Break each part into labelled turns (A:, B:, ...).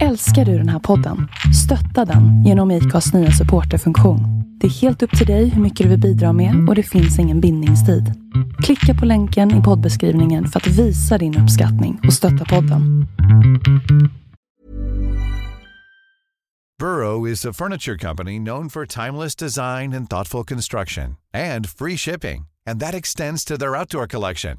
A: Älskar du den här podden? Stötta den genom IKAs nya supporterfunktion. Det är helt upp till dig hur mycket du vill bidra med och det finns ingen bindningstid. Klicka på länken i poddbeskrivningen för att visa din uppskattning och stötta podden.
B: Burrow is a furniture company known for timeless design and thoughtful construction and free shipping, and that extends to their outdoor collection.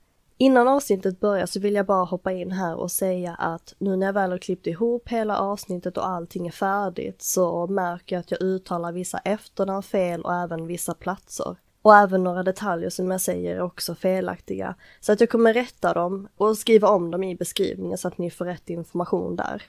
C: Innan avsnittet börjar så vill jag bara hoppa in här och säga att nu när jag väl har klippt ihop hela avsnittet och allting är färdigt så märker jag att jag uttalar vissa efternamn fel och även vissa platser. Och även några detaljer som jag säger är också felaktiga. Så att jag kommer rätta dem och skriva om dem i beskrivningen så att ni får rätt information där.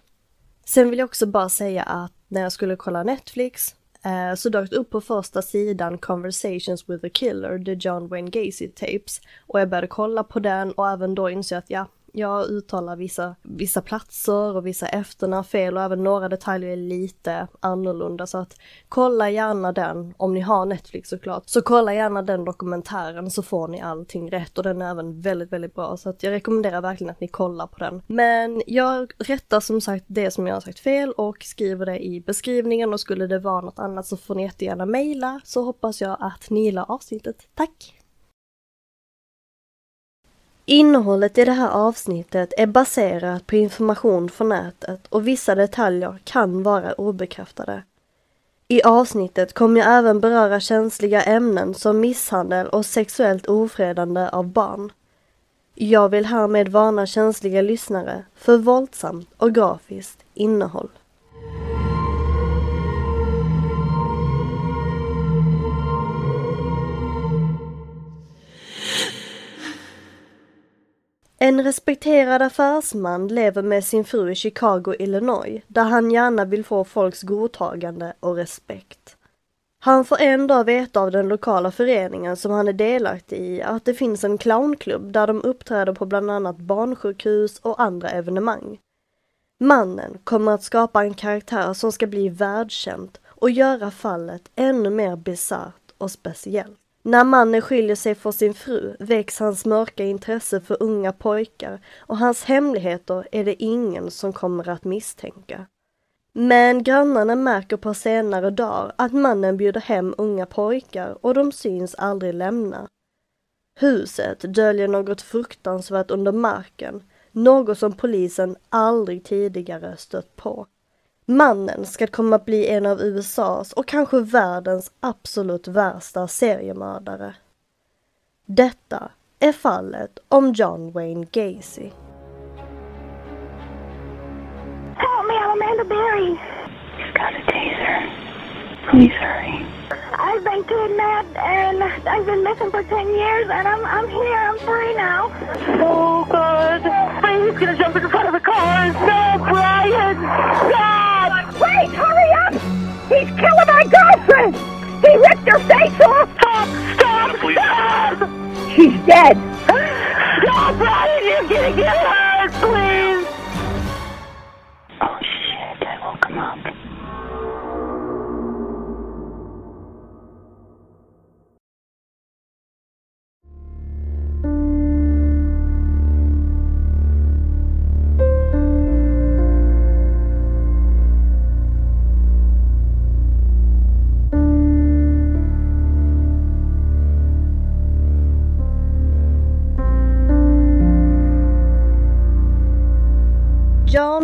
C: Sen vill jag också bara säga att när jag skulle kolla Netflix Eh, så dök det upp på första sidan Conversations with a Killer, the John Wayne Gacy tapes. Och jag började kolla på den och även då insåg jag att ja, jag uttalar vissa, vissa platser och vissa efternamn fel och även några detaljer är lite annorlunda så att kolla gärna den om ni har Netflix såklart. Så kolla gärna den dokumentären så får ni allting rätt och den är även väldigt, väldigt bra så att jag rekommenderar verkligen att ni kollar på den. Men jag rättar som sagt det som jag har sagt fel och skriver det i beskrivningen och skulle det vara något annat så får ni jättegärna mejla så hoppas jag att ni gillar avsnittet. Tack! Innehållet i det här avsnittet är baserat på information från nätet och vissa detaljer kan vara obekräftade. I avsnittet kommer jag även beröra känsliga ämnen som misshandel och sexuellt ofredande av barn. Jag vill härmed varna känsliga lyssnare för våldsamt och grafiskt innehåll. En respekterad affärsman lever med sin fru i Chicago, Illinois, där han gärna vill få folks godtagande och respekt. Han får en dag veta av den lokala föreningen som han är delaktig i att det finns en clownklubb där de uppträder på bland annat barnsjukhus och andra evenemang. Mannen kommer att skapa en karaktär som ska bli världskänt och göra fallet ännu mer bisarrt och speciellt. När mannen skiljer sig från sin fru väcks hans mörka intresse för unga pojkar och hans hemligheter är det ingen som kommer att misstänka. Men grannarna märker på senare dagar att mannen bjuder hem unga pojkar och de syns aldrig lämna. Huset döljer något fruktansvärt under marken, något som polisen aldrig tidigare stött på. Mannen ska komma att bli en av USAs och kanske världens absolut värsta seriemördare. Detta är fallet om John Wayne Gacy.
D: Help me, I'm Amanda Berry.
E: You've got a taser. Please hurry.
D: I've been kidnapped and I've been missing for 10 years and I'm, I'm here, I'm free now.
E: Oh, God. He's gonna jump in front of the car. No, Brian! Stop!
D: Wait, hurry up! He's killing my girlfriend! He ripped her face off!
E: Stop! Stop! Stop!
D: She's dead!
E: No, Brian, you're gonna get hurt, please! Oh, shit, I woke him up.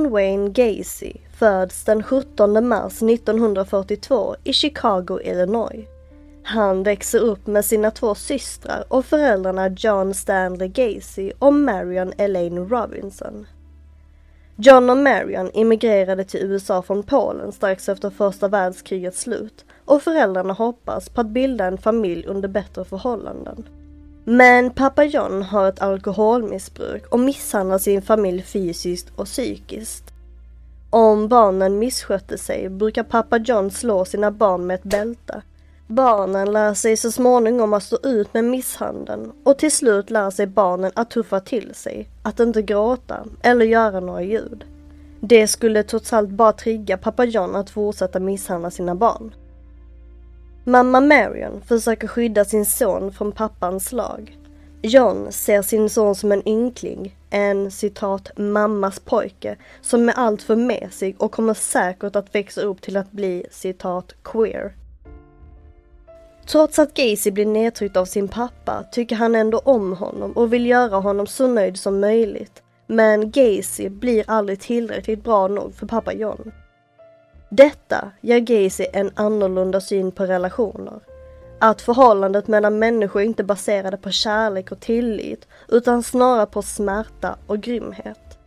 C: John Wayne Gacy föds den 17 mars 1942 i Chicago, Illinois. Han växer upp med sina två systrar och föräldrarna John Stanley Gacy och Marion Elaine Robinson. John och Marion immigrerade till USA från Polen strax efter första världskrigets slut och föräldrarna hoppas på att bilda en familj under bättre förhållanden. Men pappa John har ett alkoholmissbruk och misshandlar sin familj fysiskt och psykiskt. Om barnen misskötte sig brukar pappa John slå sina barn med ett bälte. Barnen lär sig så småningom att stå ut med misshandeln och till slut lär sig barnen att tuffa till sig, att inte gråta eller göra några ljud. Det skulle trots allt bara trigga pappa John att fortsätta misshandla sina barn. Mamma Marion försöker skydda sin son från pappans slag. John ser sin son som en ynkling, en citat mammas pojke som är allt för mesig och kommer säkert att växa upp till att bli citat queer. Trots att Gacy blir nedtryckt av sin pappa tycker han ändå om honom och vill göra honom så nöjd som möjligt. Men Gacy blir aldrig tillräckligt bra nog för pappa John. Detta ger Gacy en annorlunda syn på relationer. Att förhållandet mellan människor inte baserade på kärlek och tillit utan snarare på smärta och grymhet.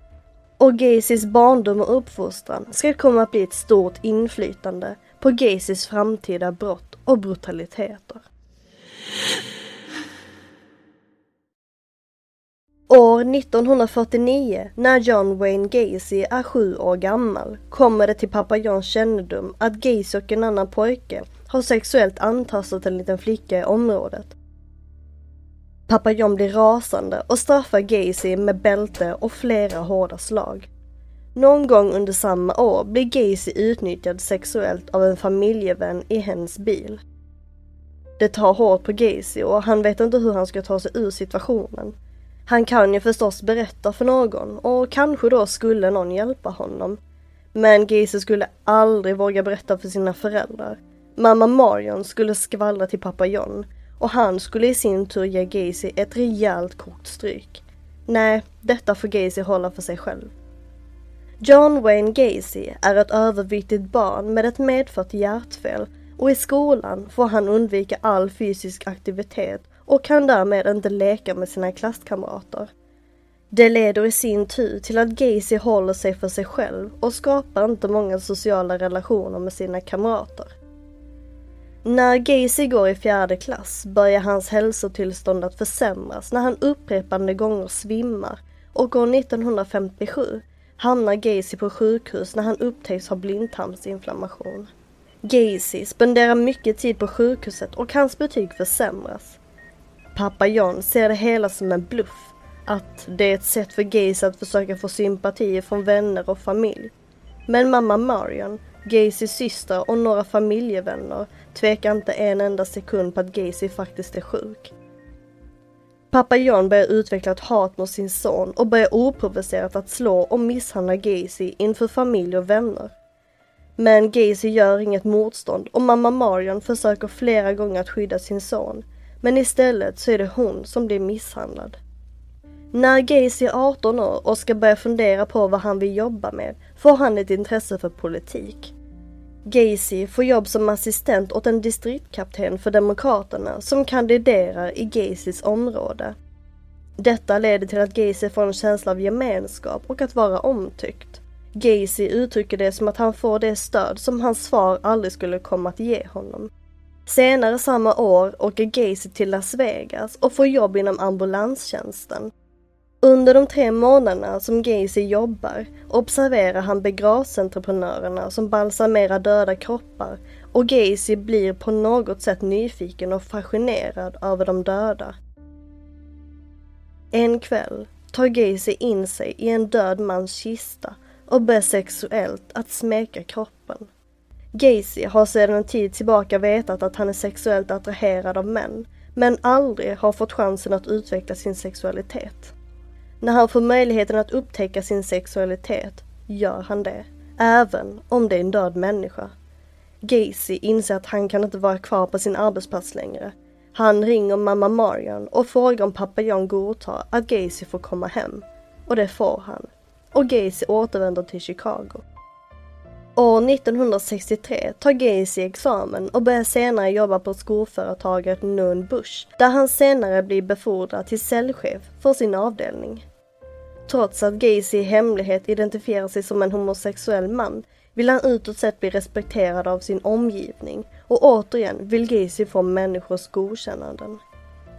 C: Och Gacys barndom och uppfostran ska komma att bli ett stort inflytande på Gacys framtida brott och brutaliteter. År 1949, när John Wayne Gacy är sju år gammal, kommer det till pappa Johns kännedom att Gacy och en annan pojke har sexuellt antastat en liten flicka i området. Pappa John blir rasande och straffar Gacy med bälte och flera hårda slag. Någon gång under samma år blir Gacy utnyttjad sexuellt av en familjevän i hens bil. Det tar hårt på Gacy och han vet inte hur han ska ta sig ur situationen. Han kan ju förstås berätta för någon och kanske då skulle någon hjälpa honom. Men Gacy skulle aldrig våga berätta för sina föräldrar. Mamma Marion skulle skvallra till pappa John och han skulle i sin tur ge Gacy ett rejält kort stryk. Nej, detta får Gacy hålla för sig själv. John Wayne Gacy är ett överviktigt barn med ett medfött hjärtfel och i skolan får han undvika all fysisk aktivitet och kan därmed inte leka med sina klasskamrater. Det leder i sin tur till att Gacy håller sig för sig själv och skapar inte många sociala relationer med sina kamrater. När Gacy går i fjärde klass börjar hans hälsotillstånd att försämras när han upprepande gånger svimmar och år 1957 hamnar Gacy på sjukhus när han upptäcks ha blindtarmsinflammation. Gacy spenderar mycket tid på sjukhuset och hans betyg försämras. Pappa John ser det hela som en bluff, att det är ett sätt för Gacy att försöka få sympati från vänner och familj. Men mamma Marion, Gacys syster och några familjevänner tvekar inte en enda sekund på att Gacy faktiskt är sjuk. Pappa John börjar utveckla ett hat mot sin son och börjar oprovocerat att slå och misshandla Gacy inför familj och vänner. Men Gacy gör inget motstånd och mamma Marion försöker flera gånger att skydda sin son. Men istället så är det hon som blir misshandlad. När Gacy är 18 år och ska börja fundera på vad han vill jobba med får han ett intresse för politik. Gacy får jobb som assistent åt en distriktkapten för Demokraterna som kandiderar i Gacys område. Detta leder till att Gacy får en känsla av gemenskap och att vara omtyckt. Gacy uttrycker det som att han får det stöd som hans far aldrig skulle komma att ge honom. Senare samma år åker Gacy till Las Vegas och får jobb inom ambulanstjänsten. Under de tre månaderna som Gacy jobbar observerar han begravningsentreprenörerna som balsamerar döda kroppar och Gacy blir på något sätt nyfiken och fascinerad över de döda. En kväll tar Gacy in sig i en död mans kista och börjar sexuellt att smeka kroppen. Gacy har sedan en tid tillbaka vetat att han är sexuellt attraherad av män, men aldrig har fått chansen att utveckla sin sexualitet. När han får möjligheten att upptäcka sin sexualitet gör han det, även om det är en död människa. Gacy inser att han kan inte vara kvar på sin arbetsplats längre. Han ringer mamma Marion och frågar om pappa John godtar att Gacy får komma hem. Och det får han. Och Gacy återvänder till Chicago. År 1963 tar Gacy examen och börjar senare jobba på skoföretaget Nun Bush, där han senare blir befordrad till säljchef för sin avdelning. Trots att Gacy i hemlighet identifierar sig som en homosexuell man vill han utåt sett bli respekterad av sin omgivning och återigen vill Gacy få människors godkännanden.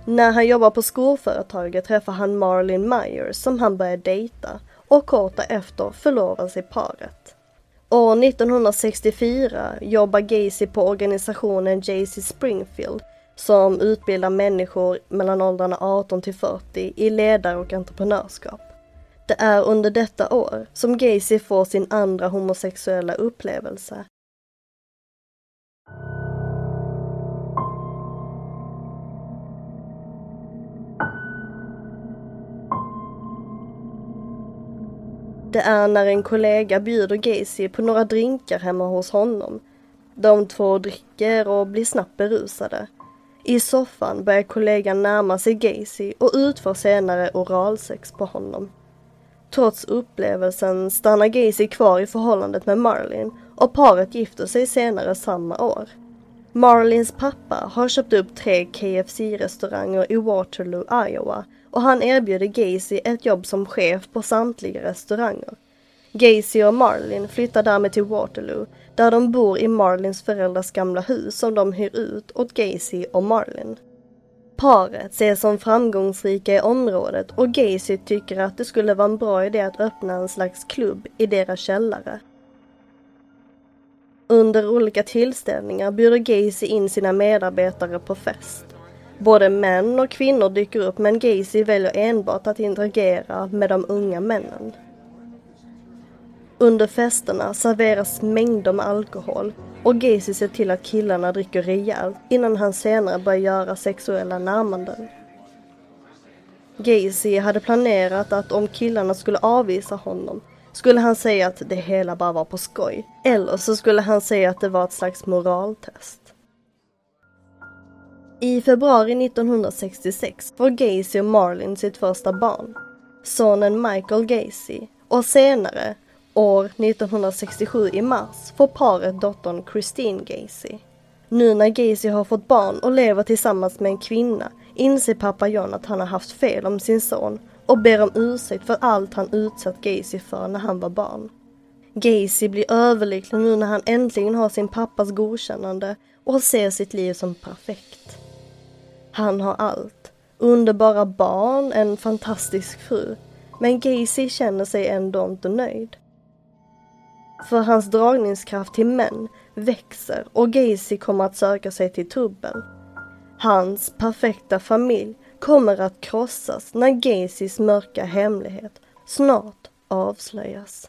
C: När han jobbar på skoföretaget träffar han Marlene Myers som han börjar dejta och kort därefter förlovar sig paret. År 1964 jobbar Gacy på organisationen JC Springfield som utbildar människor mellan åldrarna 18 till 40 i ledare och entreprenörskap. Det är under detta år som Gacy får sin andra homosexuella upplevelse. Det är när en kollega bjuder Gacy på några drinkar hemma hos honom. De två dricker och blir snabbt berusade. I soffan börjar kollegan närma sig Gacy och utför senare oralsex på honom. Trots upplevelsen stannar Gacy kvar i förhållandet med Marlin och paret gifter sig senare samma år. Marlins pappa har köpt upp tre KFC-restauranger i Waterloo, Iowa och han erbjuder Gacy ett jobb som chef på samtliga restauranger. Gacy och Marlin flyttar därmed till Waterloo där de bor i Marlins föräldrars gamla hus som de hyr ut åt Gacy och Marlin. Paret ses som framgångsrika i området och Gacy tycker att det skulle vara en bra idé att öppna en slags klubb i deras källare. Under olika tillställningar bjuder Gacy in sina medarbetare på fest. Både män och kvinnor dyker upp men Gacy väljer enbart att interagera med de unga männen. Under festerna serveras mängder med alkohol och Gacy ser till att killarna dricker rejält innan han senare börjar göra sexuella närmanden. Gacy hade planerat att om killarna skulle avvisa honom skulle han säga att det hela bara var på skoj. Eller så skulle han säga att det var ett slags moraltest. I februari 1966 får Gacy och Marlin sitt första barn, sonen Michael Gacy och senare, år 1967 i mars, får paret dottern Christine Gacy. Nu när Gacy har fått barn och lever tillsammans med en kvinna inser pappa John att han har haft fel om sin son och ber om ursäkt för allt han utsatt Gacy för när han var barn. Gacy blir överlycklig nu när han äntligen har sin pappas godkännande och ser sitt liv som perfekt. Han har allt. Underbara barn, en fantastisk fru. Men Gacy känner sig ändå inte nöjd. För hans dragningskraft till män växer och Gacy kommer att söka sig till trubbel. Hans perfekta familj kommer att krossas när Gacys mörka hemlighet snart avslöjas.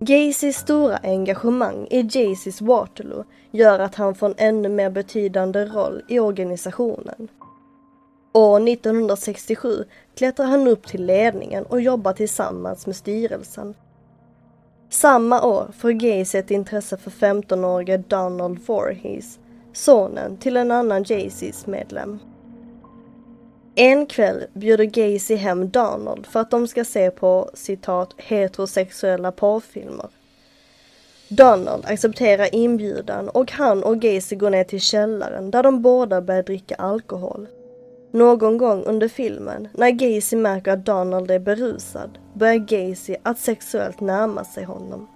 C: Gacys stora engagemang i Jaycees Waterloo gör att han får en ännu mer betydande roll i organisationen. År 1967 klättrar han upp till ledningen och jobbar tillsammans med styrelsen. Samma år får Gacy ett intresse för 15-årige Donald Voorhees, sonen till en annan Jaycees medlem. En kväll bjuder Gacy hem Donald för att de ska se på citat heterosexuella porrfilmer. Donald accepterar inbjudan och han och Gacy går ner till källaren där de båda börjar dricka alkohol. Någon gång under filmen, när Gacy märker att Donald är berusad, börjar Gacy att sexuellt närma sig honom.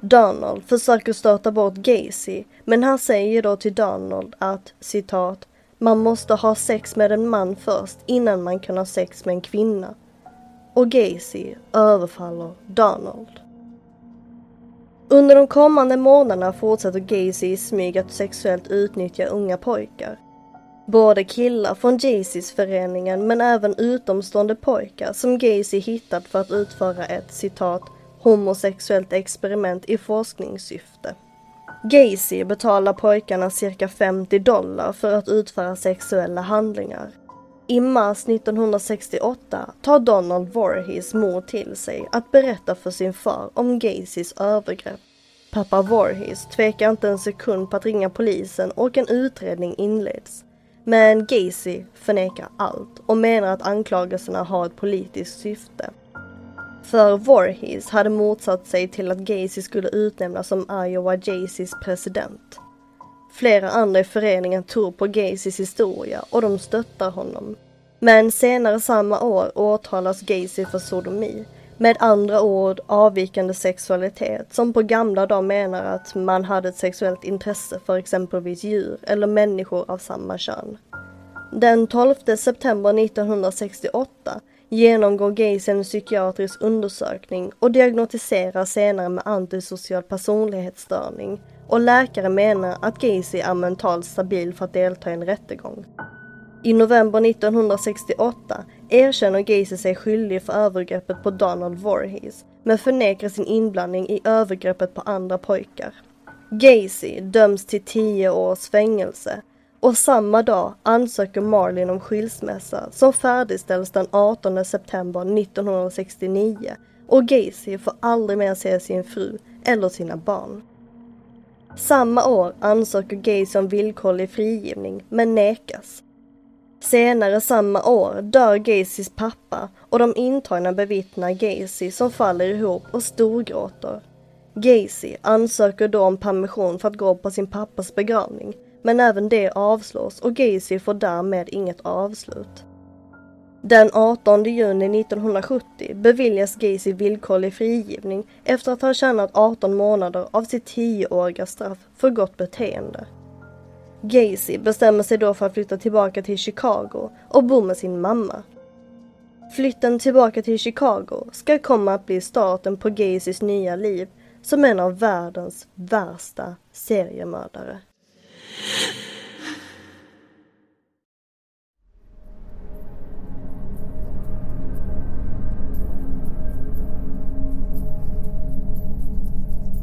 C: Donald försöker stöta bort Gacy, men han säger då till Donald att citat man måste ha sex med en man först innan man kan ha sex med en kvinna. Och Gacy överfaller Donald. Under de kommande månaderna fortsätter Gacy i smyg att sexuellt utnyttja unga pojkar. Både killar från Jaycees föreningen men även utomstående pojkar som Gacy hittat för att utföra ett citat homosexuellt experiment i forskningssyfte. Gacy betalar pojkarna cirka 50 dollar för att utföra sexuella handlingar. I mars 1968 tar Donald Voorhees mor till sig att berätta för sin far om Gacys övergrepp. Pappa Voorhees tvekar inte en sekund på att ringa polisen och en utredning inleds. Men Gacy förnekar allt och menar att anklagelserna har ett politiskt syfte. För Voorhees hade motsatt sig till att Gacy skulle utnämnas som Iowa Jaycees president. Flera andra i föreningen tror på Gacys historia och de stöttar honom. Men senare samma år åtalas Gacy för sodomi. Med andra ord avvikande sexualitet som på gamla dagar menar att man hade ett sexuellt intresse för exempelvis djur eller människor av samma kön. Den 12 september 1968 genomgår Gacy en psykiatrisk undersökning och diagnostiseras senare med antisocial personlighetsstörning och läkare menar att Gacy är mentalt stabil för att delta i en rättegång. I november 1968 erkänner Gacy sig skyldig för övergreppet på Donald Voorhees, men förnekar sin inblandning i övergreppet på andra pojkar. Gacy döms till 10 års fängelse och samma dag ansöker Marlin om skilsmässa som färdigställs den 18 september 1969 och Gacy får aldrig mer se sin fru eller sina barn. Samma år ansöker Gacy om villkorlig frigivning men nekas. Senare samma år dör Gacys pappa och de intagna bevittnar Gacy som faller ihop och storgråter. Gacy ansöker då om permission för att gå på sin pappas begravning men även det avslås och Gacy får därmed inget avslut. Den 18 juni 1970 beviljas Gacy villkorlig frigivning efter att ha tjänat 18 månader av sitt 10-åriga straff för gott beteende. Gacy bestämmer sig då för att flytta tillbaka till Chicago och bo med sin mamma. Flytten tillbaka till Chicago ska komma att bli starten på Gacys nya liv som en av världens värsta seriemördare.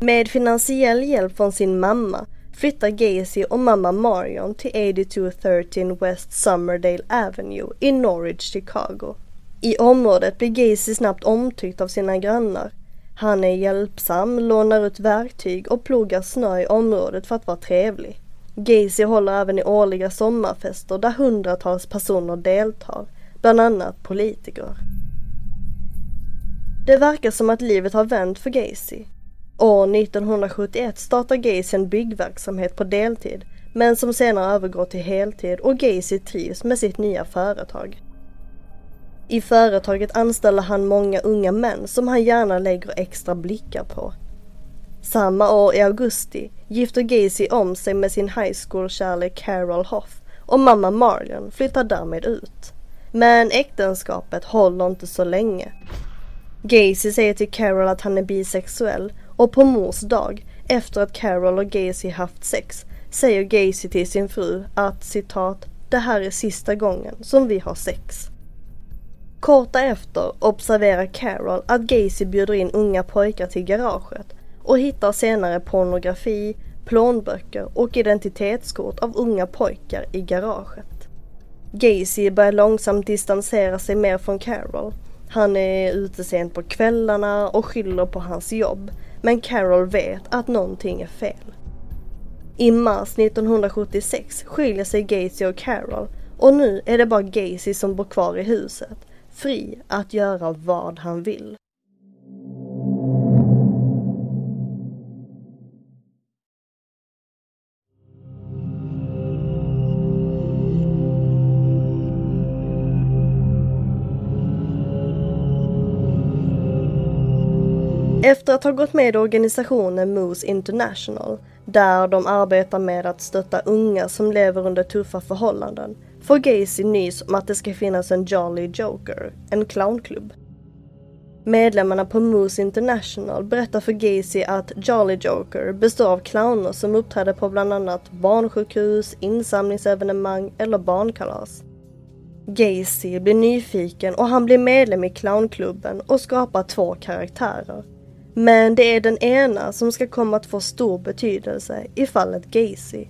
C: Med finansiell hjälp från sin mamma flyttar Gacy och mamma Marion till 8213 West Summerdale Avenue i Norwich, Chicago. I området blir Gacy snabbt omtyckt av sina grannar. Han är hjälpsam, lånar ut verktyg och plogar snö i området för att vara trevlig. Gacy håller även i årliga sommarfester där hundratals personer deltar, bland annat politiker. Det verkar som att livet har vänt för Gacy. År 1971 startar Gacy en byggverksamhet på deltid men som senare övergår till heltid och Gacy trivs med sitt nya företag. I företaget anställer han många unga män som han gärna lägger extra blickar på. Samma år i augusti gifter Gacy om sig med sin high school-kärlek Carol Hoff och mamma Marlon flyttar därmed ut. Men äktenskapet håller inte så länge. Gacy säger till Carol att han är bisexuell och på mors dag, efter att Carol och Gacy haft sex, säger Gacy till sin fru att citat, det här är sista gången som vi har sex. Kort efter observerar Carol att Gacy bjuder in unga pojkar till garaget och hittar senare pornografi, plånböcker och identitetskort av unga pojkar i garaget. Gacy börjar långsamt distansera sig mer från Carol. Han är ute sent på kvällarna och skyller på hans jobb men Carol vet att någonting är fel. I mars 1976 skiljer sig Gacy och Carol och nu är det bara Gacy som bor kvar i huset, fri att göra vad han vill. Efter att ha gått med i organisationen Moose International, där de arbetar med att stötta unga som lever under tuffa förhållanden, får Gacy nys om att det ska finnas en Jolly Joker, en clownklubb. Medlemmarna på Moose International berättar för Gacy att Jolly Joker består av clowner som uppträder på bland annat barnsjukhus, insamlingsevenemang eller barnkalas. Gacy blir nyfiken och han blir medlem i clownklubben och skapar två karaktärer. Men det är den ena som ska komma att få stor betydelse i fallet Gacy.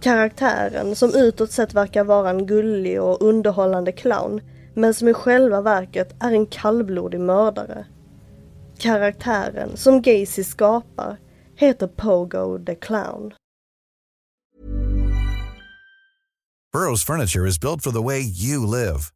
C: Karaktären som utåt sett verkar vara en gullig och underhållande clown men som i själva verket är en kallblodig mördare. Karaktären som Gacy skapar heter Pogo the Clown.
B: Burrows furniture is built for the way you live.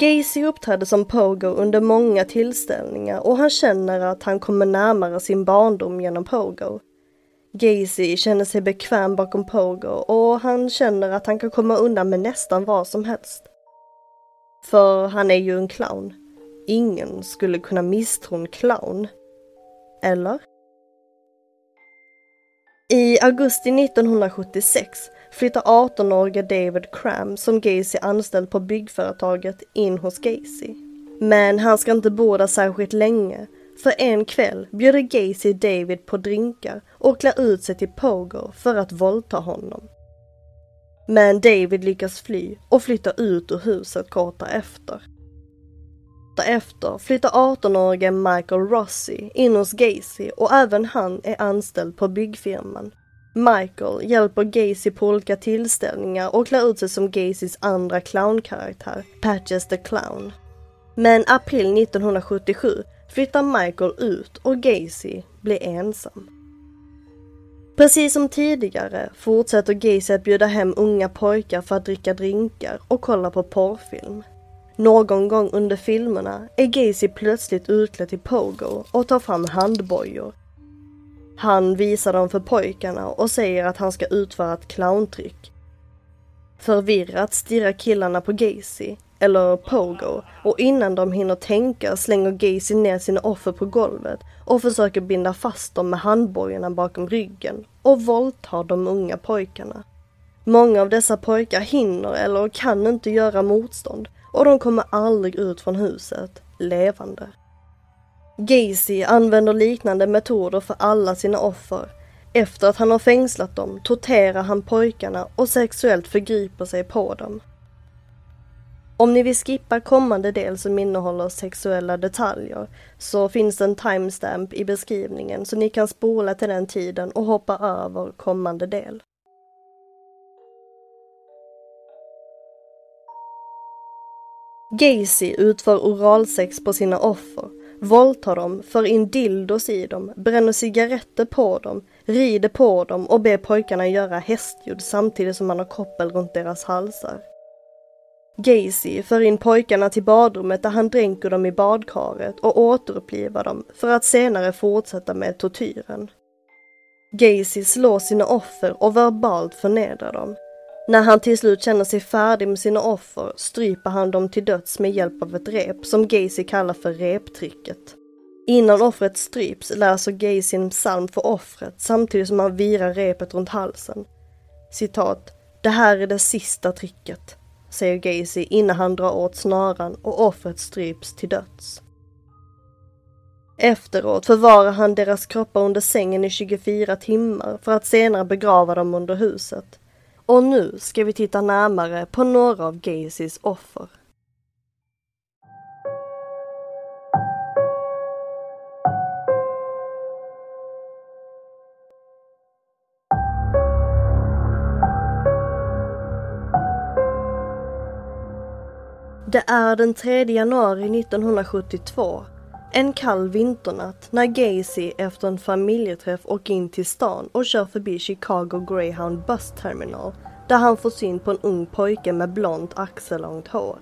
C: Gacy uppträdde som pogo under många tillställningar och han känner att han kommer närmare sin barndom genom pogo. Gacy känner sig bekväm bakom pogo och han känner att han kan komma undan med nästan vad som helst. För han är ju en clown. Ingen skulle kunna misstro en clown. Eller? I augusti 1976 flyttar 18-årige David Cram som Gacy anställd på byggföretaget in hos Gacy. Men han ska inte bo där särskilt länge för en kväll bjuder Gacy David på drinkar och klär ut sig till Pogo för att våldta honom. Men David lyckas fly och flyttar ut ur huset kort därefter. Därefter flyttar 18-årige Michael Rossi in hos Gacy och även han är anställd på byggfirman. Michael hjälper Gacy på olika tillställningar och klär ut sig som Gacys andra clownkaraktär, Patches the Clown. Men april 1977 flyttar Michael ut och Gacy blir ensam. Precis som tidigare fortsätter Gacy att bjuda hem unga pojkar för att dricka drinkar och kolla på porrfilm. Någon gång under filmerna är Gacy plötsligt utklädd till pogo och tar fram handbojor. Han visar dem för pojkarna och säger att han ska utföra ett clowntryck. Förvirrat stirrar killarna på Gacy eller pogo, och innan de hinner tänka slänger Gacy ner sina offer på golvet och försöker binda fast dem med handbojorna bakom ryggen och våldtar de unga pojkarna. Många av dessa pojkar hinner eller kan inte göra motstånd och de kommer aldrig ut från huset levande. Gacy använder liknande metoder för alla sina offer. Efter att han har fängslat dem torterar han pojkarna och sexuellt förgriper sig på dem. Om ni vill skippa kommande del som innehåller sexuella detaljer så finns det en timestamp i beskrivningen så ni kan spola till den tiden och hoppa över kommande del. Gacy utför oralsex på sina offer, våldtar dem, för in dildos i dem, bränner cigaretter på dem, rider på dem och ber pojkarna göra hästljud samtidigt som han har koppel runt deras halsar. Gacy för in pojkarna till badrummet där han dränker dem i badkaret och återupplivar dem för att senare fortsätta med tortyren. Gacy slår sina offer och verbalt förnedrar dem. När han till slut känner sig färdig med sina offer stryper han dem till döds med hjälp av ett rep som Gacy kallar för reptricket. Innan offret stryps läser Gacy en psalm för offret samtidigt som han virar repet runt halsen. Citat. Det här är det sista tricket säger Gacy innan han drar åt snaran och offret stryps till döds. Efteråt förvarar han deras kroppar under sängen i 24 timmar för att senare begrava dem under huset. Och nu ska vi titta närmare på några av Gacys offer. Det är den 3 januari 1972. En kall vinternatt när Gacy efter en familjeträff åker in till stan och kör förbi Chicago Greyhound Bus Terminal där han får syn på en ung pojke med blont axellångt hår.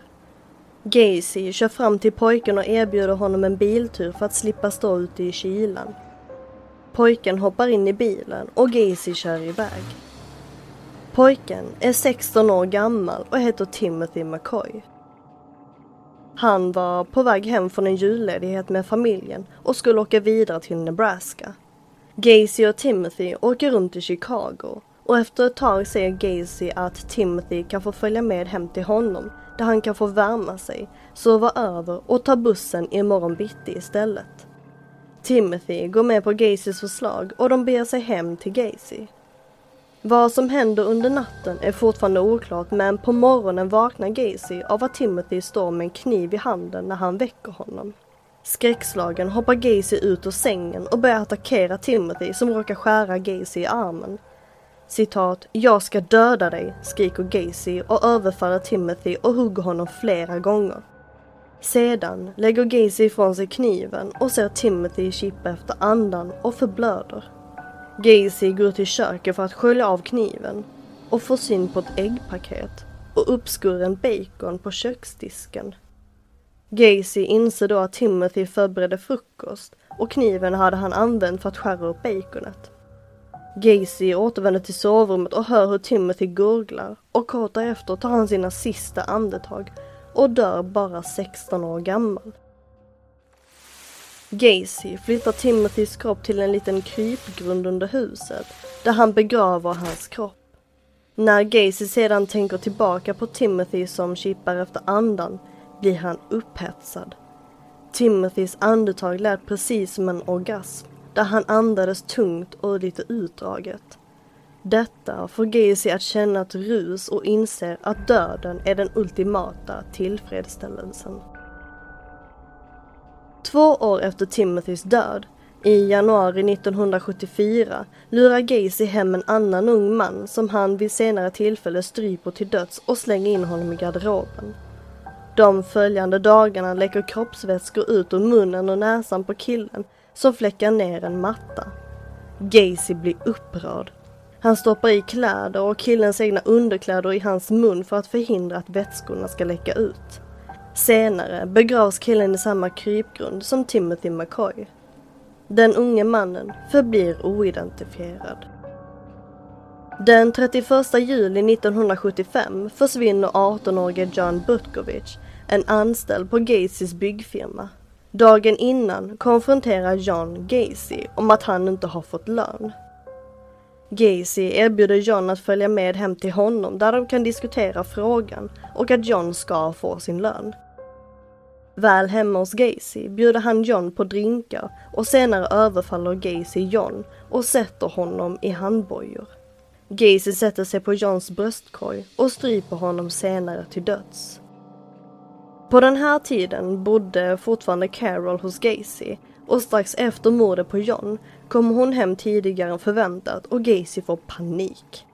C: Gacy kör fram till pojken och erbjuder honom en biltur för att slippa stå ute i kylan. Pojken hoppar in i bilen och Gacy kör iväg. Pojken är 16 år gammal och heter Timothy McCoy. Han var på väg hem från en julledighet med familjen och skulle åka vidare till Nebraska. Gacy och Timothy åker runt i Chicago och efter ett tag säger Gacy att Timothy kan få följa med hem till honom där han kan få värma sig, sova över och ta bussen imorgon bitti istället. Timothy går med på Gacys förslag och de beger sig hem till Gacy. Vad som händer under natten är fortfarande oklart men på morgonen vaknar Gacy av att Timothy står med en kniv i handen när han väcker honom. Skräckslagen hoppar Gacy ut ur sängen och börjar attackera Timothy som råkar skära Gacy i armen. Citat, jag ska döda dig, skriker Gacy och överfaller Timothy och hugger honom flera gånger. Sedan lägger Gacy ifrån sig kniven och ser Timothy kippa efter andan och förblöder. Gacy går till köket för att skölja av kniven och får syn på ett äggpaket och uppskuren bacon på köksdisken. Gacy inser då att Timothy förberedde frukost och kniven hade han använt för att skära upp baconet. Gacy återvänder till sovrummet och hör hur Timothy gurglar och kort därefter tar han sina sista andetag och dör bara 16 år gammal. Gacy flyttar Timothys kropp till en liten krypgrund under huset där han begraver hans kropp. När Gacy sedan tänker tillbaka på Timothy som kippar efter andan blir han upphetsad. Timothys andetag lät precis som en orgasm där han andades tungt och lite utdraget. Detta får Gacy att känna ett rus och inser att döden är den ultimata tillfredsställelsen. Två år efter Timothys död, i januari 1974, lurar Gacy hem en annan ung man som han vid senare tillfälle stryper till döds och slänger in honom i garderoben. De följande dagarna läcker kroppsvätskor ut ur munnen och näsan på killen som fläckar ner en matta. Gacy blir upprörd. Han stoppar i kläder och killens egna underkläder i hans mun för att förhindra att vätskorna ska läcka ut. Senare begravs killen i samma krypgrund som Timothy McCoy. Den unge mannen förblir oidentifierad. Den 31 juli 1975 försvinner 18-årige John Butkovich, en anställd på Gacys byggfirma. Dagen innan konfronterar John Gacy om att han inte har fått lön. Gacy erbjuder John att följa med hem till honom där de kan diskutera frågan och att John ska få sin lön. Väl hemma hos Gacy bjuder han John på drinkar och senare överfaller Gacy John och sätter honom i handbojor. Gacy sätter sig på Johns bröstkorg och stryper honom senare till döds. På den här tiden bodde fortfarande Carol hos Gacy och strax efter mordet på John kommer hon hem tidigare än förväntat och Gacy får panik.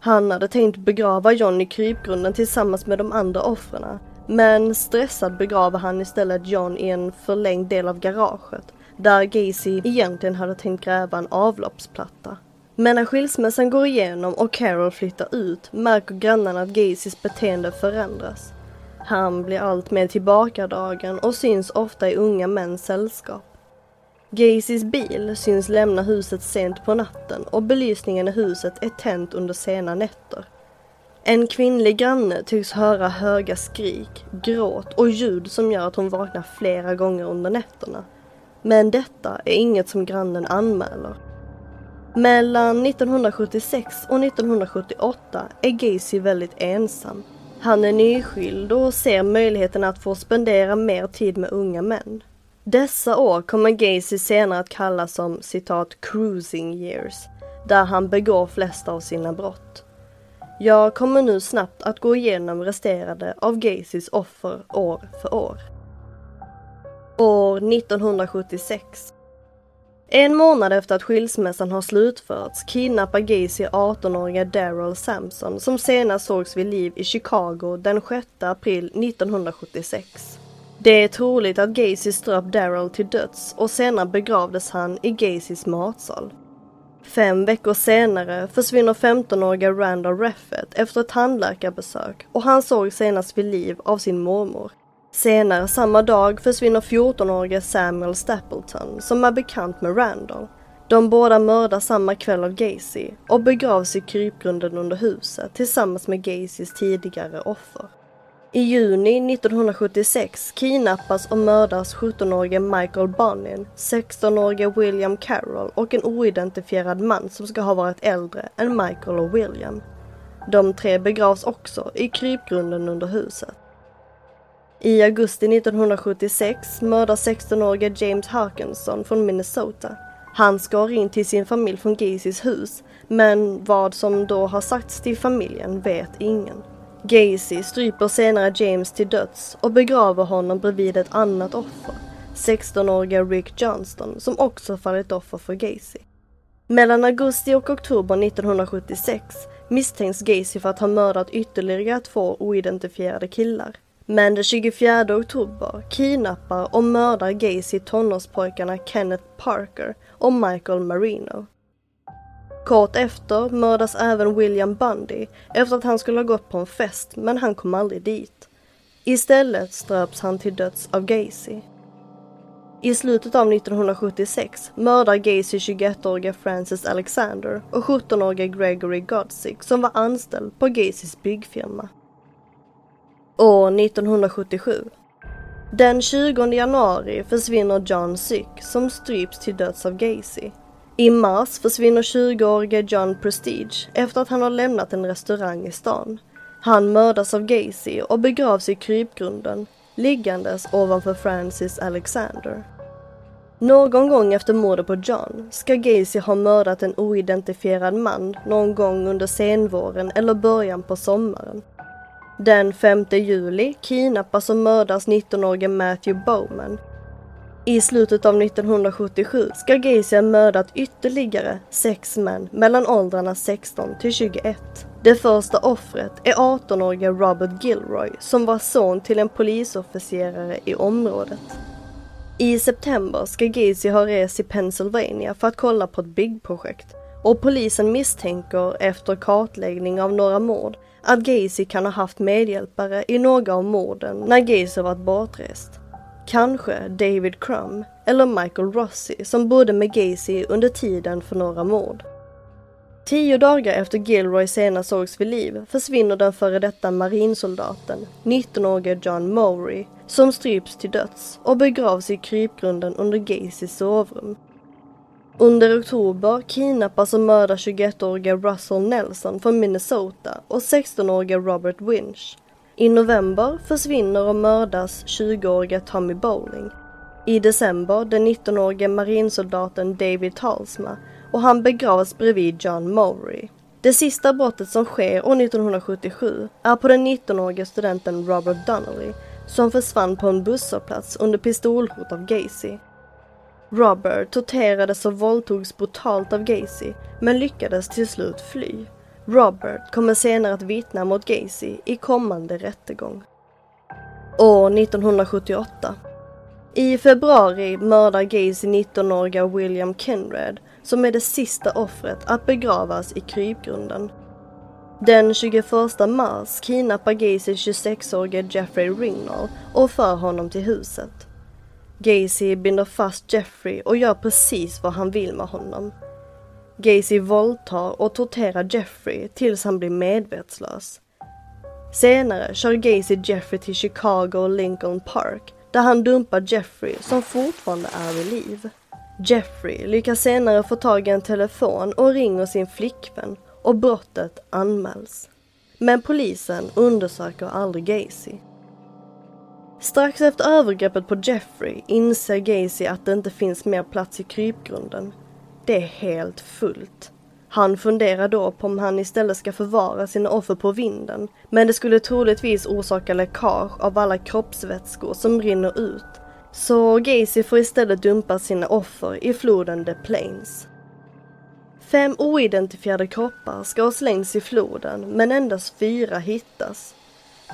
C: Han hade tänkt begrava John i krypgrunden tillsammans med de andra offren men stressad begraver han istället John i en förlängd del av garaget där Gacy egentligen hade tänkt gräva en avloppsplatta. Men när skilsmässan går igenom och Carol flyttar ut märker grannarna att Gacys beteende förändras. Han blir allt mer tillbakadragen och syns ofta i unga mäns sällskap. Gacys bil syns lämna huset sent på natten och belysningen i huset är tänt under sena nätter. En kvinnlig granne tycks höra höga skrik, gråt och ljud som gör att hon vaknar flera gånger under nätterna. Men detta är inget som grannen anmäler. Mellan 1976 och 1978 är Gacy väldigt ensam. Han är nyskild och ser möjligheten att få spendera mer tid med unga män. Dessa år kommer Gacy senare att kallas som citat cruising years, där han begår flest av sina brott. Jag kommer nu snabbt att gå igenom resterande av Gacys offer år för år. År 1976. En månad efter att skilsmässan har slutförts kidnappar Gacy 18-åriga Daryl Sampson som senast sågs vid liv i Chicago den 6 april 1976. Det är troligt att Gacy ströp Daryl till döds och senare begravdes han i Gacys matsal. Fem veckor senare försvinner 15-åriga Randall Reffett efter ett tandläkarbesök och han såg senast vid liv av sin mormor. Senare samma dag försvinner 14-årige Samuel Stapleton som är bekant med Randall. De båda mördas samma kväll av Gacy och begravs i krypgrunden under huset tillsammans med Gacys tidigare offer. I juni 1976 kidnappas och mördas 17-årige Michael Bonin, 16-årige William Carroll och en oidentifierad man som ska ha varit äldre än Michael och William. De tre begravs också i krypgrunden under huset. I augusti 1976 mördas 16-årige James Harkinson från Minnesota. Han skar in till sin familj från Gacys hus, men vad som då har sagts till familjen vet ingen. Gacy stryper senare James till döds och begraver honom bredvid ett annat offer, 16-åriga Rick Johnston, som också fallit offer för Gacy. Mellan augusti och oktober 1976 misstänks Gacy för att ha mördat ytterligare två oidentifierade killar. Men den 24 oktober kidnappar och mördar Gacy tonårspojkarna Kenneth Parker och Michael Marino. Kort efter mördas även William Bundy efter att han skulle ha gått på en fest men han kom aldrig dit. Istället ströps han till döds av Gacy. I slutet av 1976 mördar Gacy 21-åriga Francis Alexander och 17-åriga Gregory Godsick som var anställd på Gacys byggfirma. År 1977. Den 20 januari försvinner John Sick som stryps till döds av Gacy. I mars försvinner 20-årige John Prestige efter att han har lämnat en restaurang i stan. Han mördas av Gacy och begravs i krypgrunden, liggandes ovanför Francis Alexander. Någon gång efter mordet på John ska Gacy ha mördat en oidentifierad man någon gång under senvåren eller början på sommaren. Den 5 juli kidnappas och mördas 19-årige Matthew Bowman i slutet av 1977 ska Gacy ha mördat ytterligare sex män mellan åldrarna 16 till 21. Det första offret är 18-årige Robert Gilroy som var son till en polisofficerare i området. I september ska Gacy ha rest till Pennsylvania för att kolla på ett byggprojekt och polisen misstänker efter kartläggning av några mord att Gacy kan ha haft medhjälpare i några av morden när Gacy varit bortrest. Kanske David Crum eller Michael Rossi som bodde med Gacy under tiden för några mord. Tio dagar efter Gilroy senast sågs vid liv försvinner den före detta marinsoldaten, 19-årige John Mowry, som stryps till döds och begravs i krypgrunden under Gacys sovrum. Under oktober kidnappas och mördas 21-åriga Russell Nelson från Minnesota och 16-åriga Robert Winch i november försvinner och mördas 20-åriga Tommy Bowling. I december den 19-årige marinsoldaten David Talsma och han begravs bredvid John Mowry. Det sista brottet som sker år 1977 är på den 19-årige studenten Robert Donnelly som försvann på en busshållplats under pistolhot av Gacy. Robert torterades och våldtogs brutalt av Gacy men lyckades till slut fly. Robert kommer senare att vittna mot Gacy i kommande rättegång. År 1978. I februari mördar Gacy 19-åriga William Kenred som är det sista offret att begravas i krypgrunden. Den 21 mars kidnappar Gacy 26-årige Jeffrey Ringnall och för honom till huset. Gacy binder fast Jeffrey och gör precis vad han vill med honom. Gacy våldtar och torterar Jeffrey tills han blir medvetslös. Senare kör Gacy Jeffrey till Chicago och Lincoln Park där han dumpar Jeffrey som fortfarande är vid liv. Jeffrey lyckas senare få tag i en telefon och ringer sin flickvän och brottet anmäls. Men polisen undersöker aldrig Gacy. Strax efter övergreppet på Jeffrey inser Gacy att det inte finns mer plats i krypgrunden det är helt fullt. Han funderar då på om han istället ska förvara sina offer på vinden, men det skulle troligtvis orsaka läckage av alla kroppsvätskor som rinner ut. Så Gacy får istället dumpa sina offer i floden The Plains. Fem oidentifierade kroppar ska ha slängts i floden, men endast fyra hittas.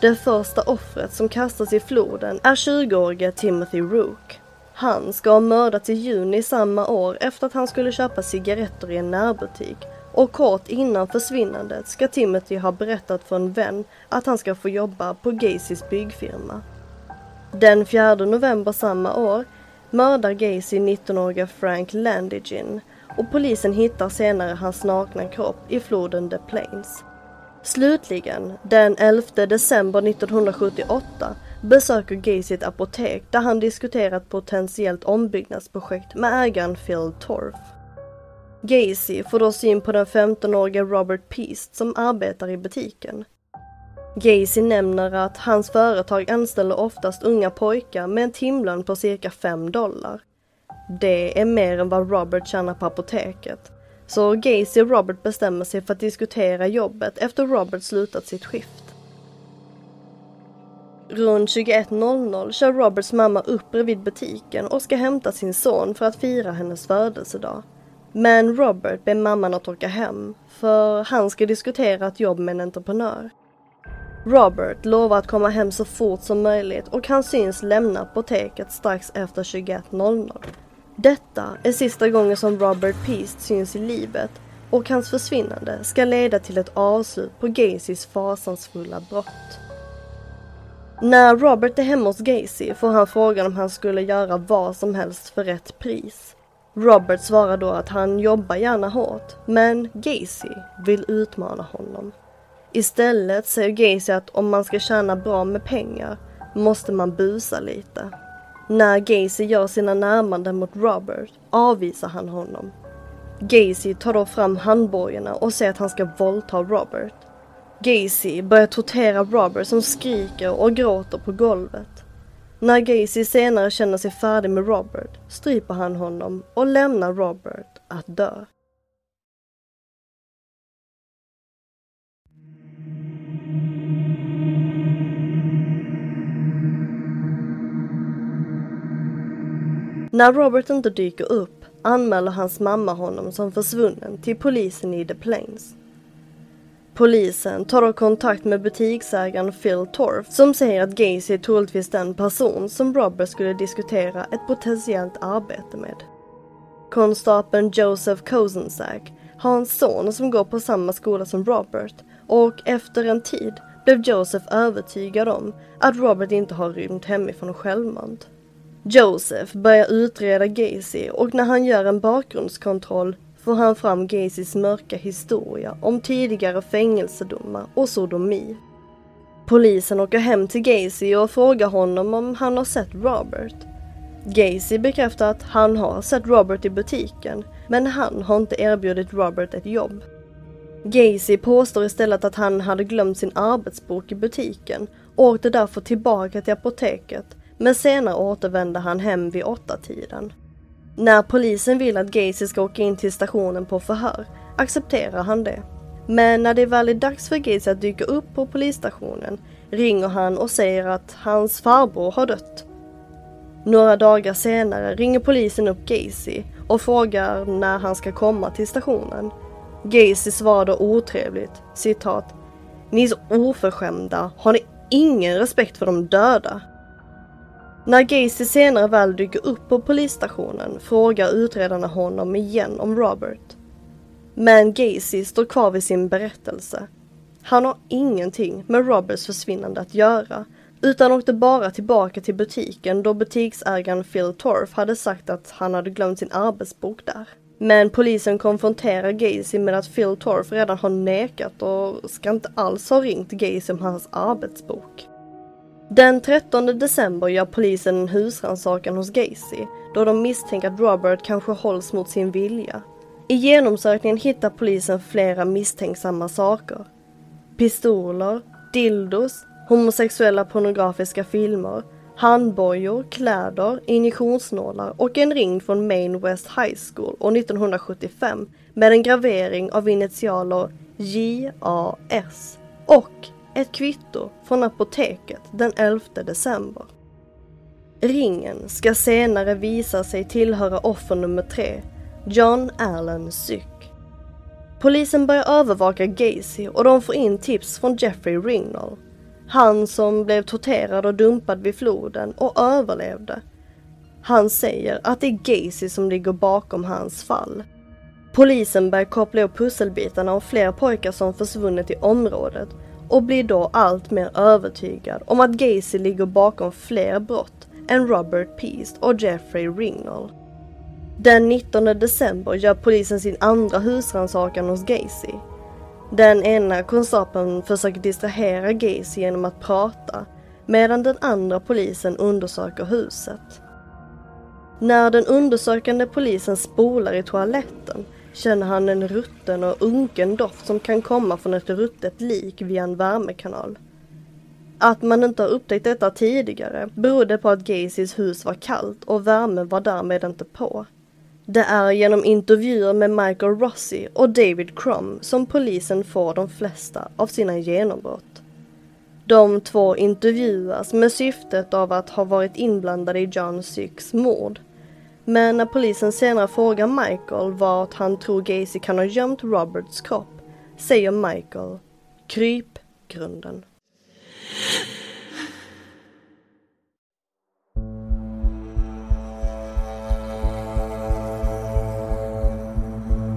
C: Det första offret som kastas i floden är 20-årige Timothy Rook. Han ska ha mördats i juni samma år efter att han skulle köpa cigaretter i en närbutik och kort innan försvinnandet ska Timothy ha berättat för en vän att han ska få jobba på Gacys byggfirma. Den 4 november samma år mördar Gacy 19-åriga Frank Landigin och polisen hittar senare hans nakna kropp i floden The Plains. Slutligen, den 11 december 1978 besöker Gacy ett apotek där han diskuterar ett potentiellt ombyggnadsprojekt med ägaren Phil Torf. Gacy får då syn på den 15-årige Robert Peast som arbetar i butiken. Gacy nämner att hans företag anställer oftast unga pojkar med en timlön på cirka 5 dollar. Det är mer än vad Robert tjänar på apoteket. Så Gacy och Robert bestämmer sig för att diskutera jobbet efter Robert slutat sitt skift. Runt 21.00 kör Roberts mamma upp bredvid butiken och ska hämta sin son för att fira hennes födelsedag. Men Robert ber mamman att åka hem, för han ska diskutera ett jobb med en entreprenör. Robert lovar att komma hem så fort som möjligt och han syns lämna apoteket strax efter 21.00. Detta är sista gången som Robert Peast syns i livet och hans försvinnande ska leda till ett avslut på Gacys fasansfulla brott. När Robert är hemma hos Gacy får han frågan om han skulle göra vad som helst för rätt pris. Robert svarar då att han jobbar gärna hårt, men Gacy vill utmana honom. Istället säger Gacy att om man ska tjäna bra med pengar måste man busa lite. När Gacy gör sina närmanden mot Robert avvisar han honom. Gacy tar då fram handbojorna och säger att han ska våldta Robert. Gacy börjar tortera Robert som skriker och gråter på golvet. När Gacy senare känner sig färdig med Robert stryper han honom och lämnar Robert att dö. När Robert inte dyker upp anmäler hans mamma honom som försvunnen till polisen i The Plains. Polisen tar då kontakt med butiksägaren Phil Torf som säger att Gacy är troligtvis den person som Robert skulle diskutera ett potentiellt arbete med. Konstapeln Joseph Kozensack har en son som går på samma skola som Robert och efter en tid blev Joseph övertygad om att Robert inte har rymt hemifrån självmant. Joseph börjar utreda Gacy och när han gör en bakgrundskontroll får han fram Gacys mörka historia om tidigare fängelsedomar och sodomi. Polisen åker hem till Gacy och frågar honom om han har sett Robert. Gacy bekräftar att han har sett Robert i butiken, men han har inte erbjudit Robert ett jobb. Gacy påstår istället att han hade glömt sin arbetsbok i butiken och åkte därför tillbaka till apoteket, men senare återvände han hem vid åtta tiden. När polisen vill att Gacy ska åka in till stationen på förhör accepterar han det. Men när det väl är dags för Gacy att dyka upp på polisstationen ringer han och säger att hans farbror har dött. Några dagar senare ringer polisen upp Gacy och frågar när han ska komma till stationen. Gacy svarar då otrevligt, citat. Ni är så oförskämda, har ni ingen respekt för de döda? När Gacy senare väl dyker upp på polisstationen frågar utredarna honom igen om Robert. Men Gacy står kvar vid sin berättelse. Han har ingenting med Roberts försvinnande att göra utan åkte bara tillbaka till butiken då butiksägaren Phil Torf hade sagt att han hade glömt sin arbetsbok där. Men polisen konfronterar Gacy med att Phil Torf redan har nekat och ska inte alls ha ringt Gacy om hans arbetsbok. Den 13 december gör polisen en husrannsakan hos Gacy då de misstänker att Robert kanske hålls mot sin vilja. I genomsökningen hittar polisen flera misstänksamma saker. Pistoler, dildos, homosexuella pornografiska filmer, handbojor, kläder, injektionsnålar och en ring från Maine West High School år 1975 med en gravering av initialer JAS och ett kvitto från apoteket den 11 december. Ringen ska senare visa sig tillhöra offer nummer tre, John Allen Syk. Polisen börjar övervaka Gacy och de får in tips från Jeffrey Ringnall. Han som blev torterad och dumpad vid floden och överlevde. Han säger att det är Gacy som ligger bakom hans fall. Polisen börjar koppla ihop pusselbitarna av fler pojkar som försvunnit i området och blir då allt mer övertygad om att Gacy ligger bakom fler brott än Robert Peast och Jeffrey Ringnall. Den 19 december gör polisen sin andra husrannsakan hos Gacy. Den ena konstapeln försöker distrahera Gacy genom att prata medan den andra polisen undersöker huset. När den undersökande polisen spolar i toaletten känner han en rutten och unken doft som kan komma från ett ruttet lik via en värmekanal. Att man inte har upptäckt detta tidigare berodde på att Gacys hus var kallt och värmen var därmed inte på. Det är genom intervjuer med Michael Rossi och David Crum som polisen får de flesta av sina genombrott. De två intervjuas med syftet av att ha varit inblandade i John Sykes mord. Men när polisen senare frågar Michael vart han tror Gacy kan ha gömt Roberts kropp säger Michael kryp grunden.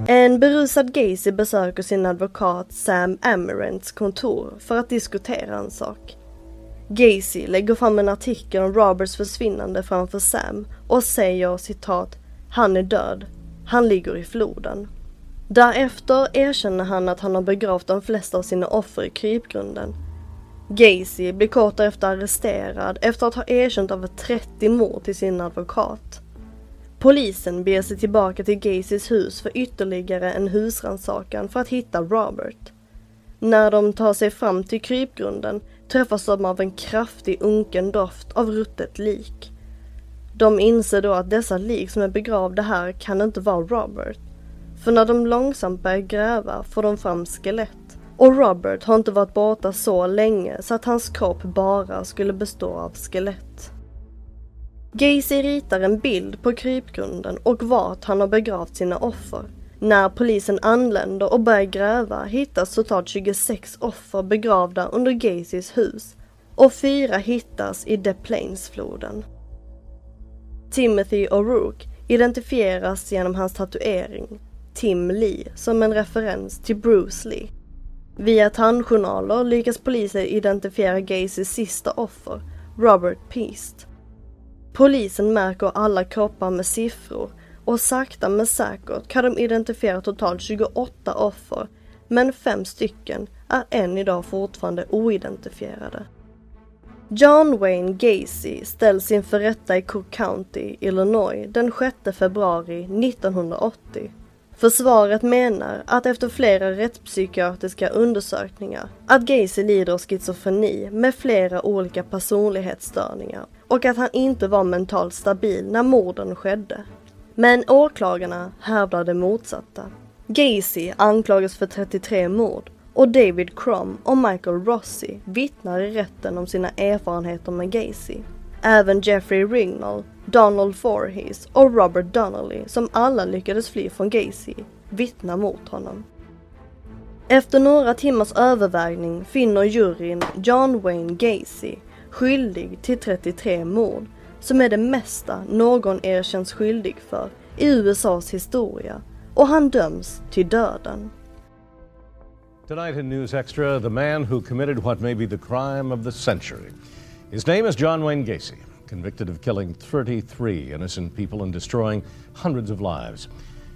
C: En berusad Gacy besöker sin advokat Sam Amarants kontor för att diskutera en sak. Gacy lägger fram en artikel om Roberts försvinnande framför Sam och säger citat Han är död. Han ligger i floden. Därefter erkänner han att han har begravt de flesta av sina offer i krypgrunden. Gacy blir kort därefter arresterad efter att ha erkänt över 30 mord till sin advokat. Polisen beger sig tillbaka till Gacys hus för ytterligare en husrannsakan för att hitta Robert. När de tar sig fram till krypgrunden träffas de av en kraftig unken doft av ruttet lik. De inser då att dessa lik som är begravda här kan inte vara Robert. För när de långsamt börjar gräva får de fram skelett. Och Robert har inte varit borta så länge så att hans kropp bara skulle bestå av skelett. Gacy ritar en bild på krypgrunden och vart han har begravt sina offer. När polisen anländer och börjar gräva hittas totalt 26 offer begravda under Gacys hus och fyra hittas i The Plains-floden. Timothy O'Rourke identifieras genom hans tatuering, Tim Lee, som en referens till Bruce Lee. Via tandjournaler lyckas polisen identifiera Gacys sista offer, Robert Peast. Polisen märker alla kroppar med siffror och sakta men säkert kan de identifiera totalt 28 offer, men fem stycken är än idag fortfarande oidentifierade. John Wayne Gacy ställs inför rätta i Cook County, Illinois den 6 februari 1980. Försvaret menar att efter flera rättspsykiatriska undersökningar att Gacy lider av schizofreni med flera olika personlighetsstörningar och att han inte var mentalt stabil när morden skedde. Men åklagarna hävdar det motsatta. Gacy anklagas för 33 mord och David Crum och Michael Rossi vittnar i rätten om sina erfarenheter med Gacy. Även Jeffrey Rignall, Donald Forhees och Robert Donnelly, som alla lyckades fly från Gacy, vittnar mot honom. Efter några timmars övervägning finner juryn John Wayne Gacy skyldig till 33 mord, som är det mesta någon erkänns skyldig för i USAs historia och han döms till döden.
F: Tonight in News Extra, the man who committed what may be the crime of the century. His name is John Wayne Gacy, convicted of killing 33 innocent people and destroying hundreds of lives.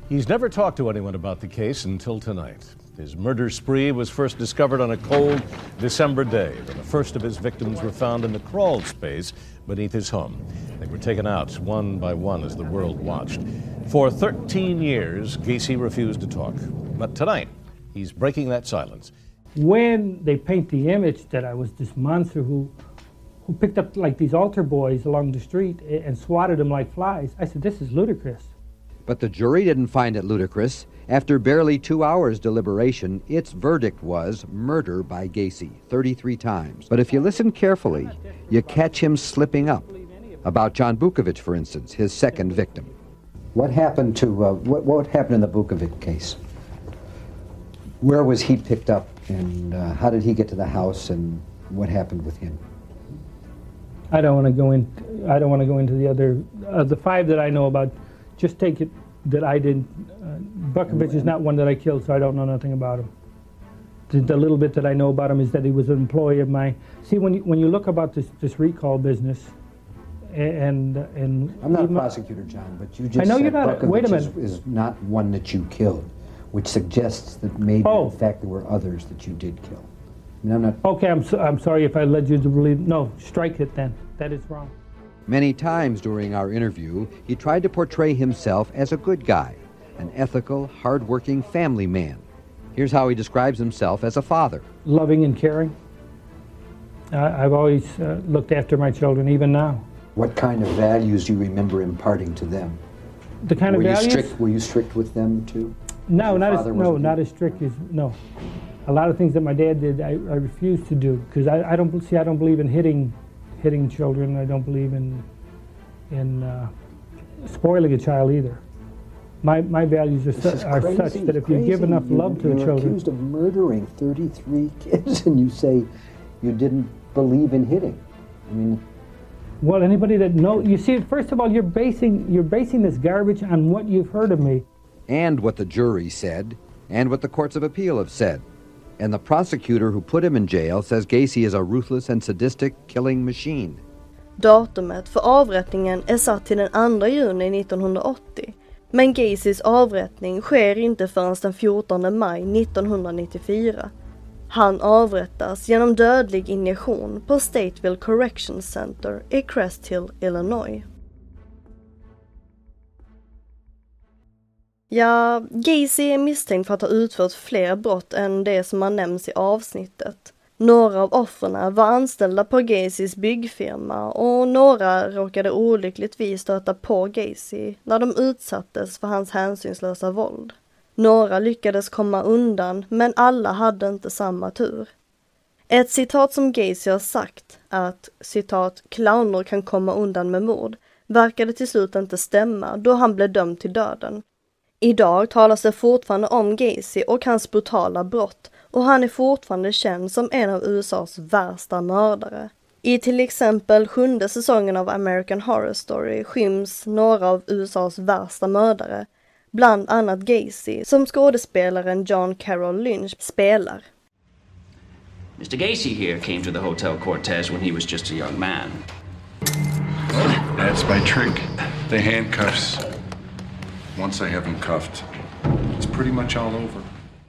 F: He's never talked to anyone about the case until tonight. His murder spree was first discovered on a cold December day when the first of his victims were found in the crawl space beneath his home. They were taken out one by one as the world watched. For 13 years, Gacy refused to talk. But tonight, he's breaking that silence.
G: When they paint the image that I was this monster who, who picked up like these altar boys along the street and swatted them like flies, I said, this is ludicrous.
H: But the jury didn't find it ludicrous. After barely two hours' deliberation, its verdict was murder by Gacy 33 times. But if you listen carefully, you catch him slipping up. About John Bukovic, for instance, his second victim.
I: What happened to, uh, what, what happened in the Bukovic case? Where was he picked up and uh, how did he get to the house and what happened with him?
G: I don't want to go in. I don't want to go into the other. Uh, the five that I know about. Just take it that I didn't. Uh, is not one that I killed, so I don't know nothing about him. The, the, little bit that I know about him is that he was an employee of mine. See, when you, when you look about this, this recall business, and and
I: I'm not a prosecutor, John, but you just
G: I know
I: said
G: you're not.
I: Bukovic
G: Wait a minute.
I: Is, is not one that you killed. which suggests that maybe
G: Oh.
I: in fact there were others that you did kill. I mean, I'm not.
G: Okay, I'm, so, I'm sorry if I led you to believe. No, strike it then. That is wrong.
H: Many times during our interview, he tried to portray himself as a good guy, an ethical, hard-working family man. Here's how he describes himself as a father.
G: Loving and caring. I I've always uh, looked after my children, even now.
I: What kind of values do you remember imparting to them?
G: The kind of
I: were
G: of
I: you strict? Were you strict with them too?
G: No, not as no, not as strict as no. A lot of things that my dad did, I, I refuse to do because I, I don't see. I don't believe in hitting, hitting children. I don't believe in, in uh, spoiling a child either. My my values are, su- are
I: crazy,
G: such that if you give enough
I: You-
G: love to children, you're
I: accused of murdering 33 kids, and you say you didn't believe in hitting. I mean,
G: well, anybody that know, you see, first of all, you're basing you're basing this garbage on what you've heard of me.
H: and what the jury said, and what the courts of appeal have said. And the prosecutor who put him in jail says Gacy is a ruthless and sadistic killing machine.
C: Datumet för avrättningen är satt till den 2 juni 1980. Men Gacys avrättning sker inte förrän den 14 maj 1994. Han avrättas genom dödlig injektion på Stateville Correction Center i Crest Hill, Illinois. Ja, Gacy är misstänkt för att ha utfört fler brott än det som har nämnts i avsnittet. Några av offren var anställda på Gacys byggfirma och några råkade olyckligtvis stöta på Gacy när de utsattes för hans hänsynslösa våld. Några lyckades komma undan men alla hade inte samma tur. Ett citat som Gacy har sagt att citat clowner kan komma undan med mord verkade till slut inte stämma då han blev dömd till döden. Idag talas det fortfarande om Gacy och hans brutala brott och han är fortfarande känd som en av USAs värsta mördare. I till exempel sjunde säsongen av American Horror Story skyms några av USAs värsta mördare, bland annat Gacy, som skådespelaren John Carroll Lynch spelar.
J: Mr. Gacy here came to the Hotel Cortez when he was just a young man.
K: That's my trick. The handcuffs. Once I have him cuffed, it's pretty much all over.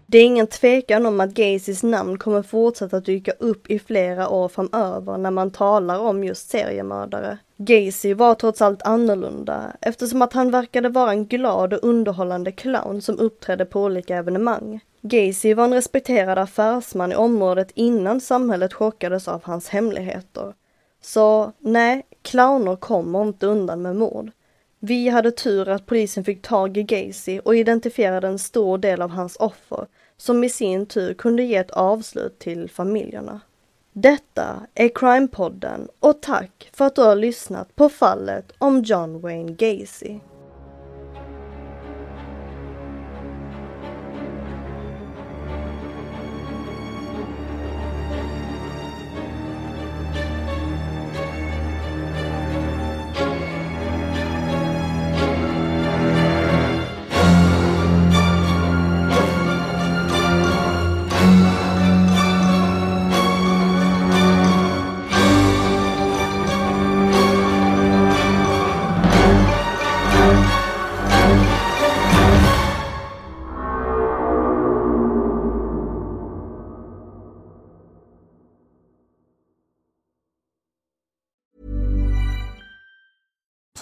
C: Det är ingen tvekan om att Gacys namn kommer fortsätta dyka upp i flera år framöver när man talar om just seriemördare. Gacy var trots allt annorlunda eftersom att han verkade vara en glad och underhållande clown som uppträdde på olika evenemang. Gacy var en respekterad affärsman i området innan samhället chockades av hans hemligheter. Så nej, clowner kommer inte undan med mord. Vi hade tur att polisen fick tag i Gacy och identifierade en stor del av hans offer som i sin tur kunde ge ett avslut till familjerna. Detta är Crime-podden och tack för att du har lyssnat på fallet om John Wayne Gacy.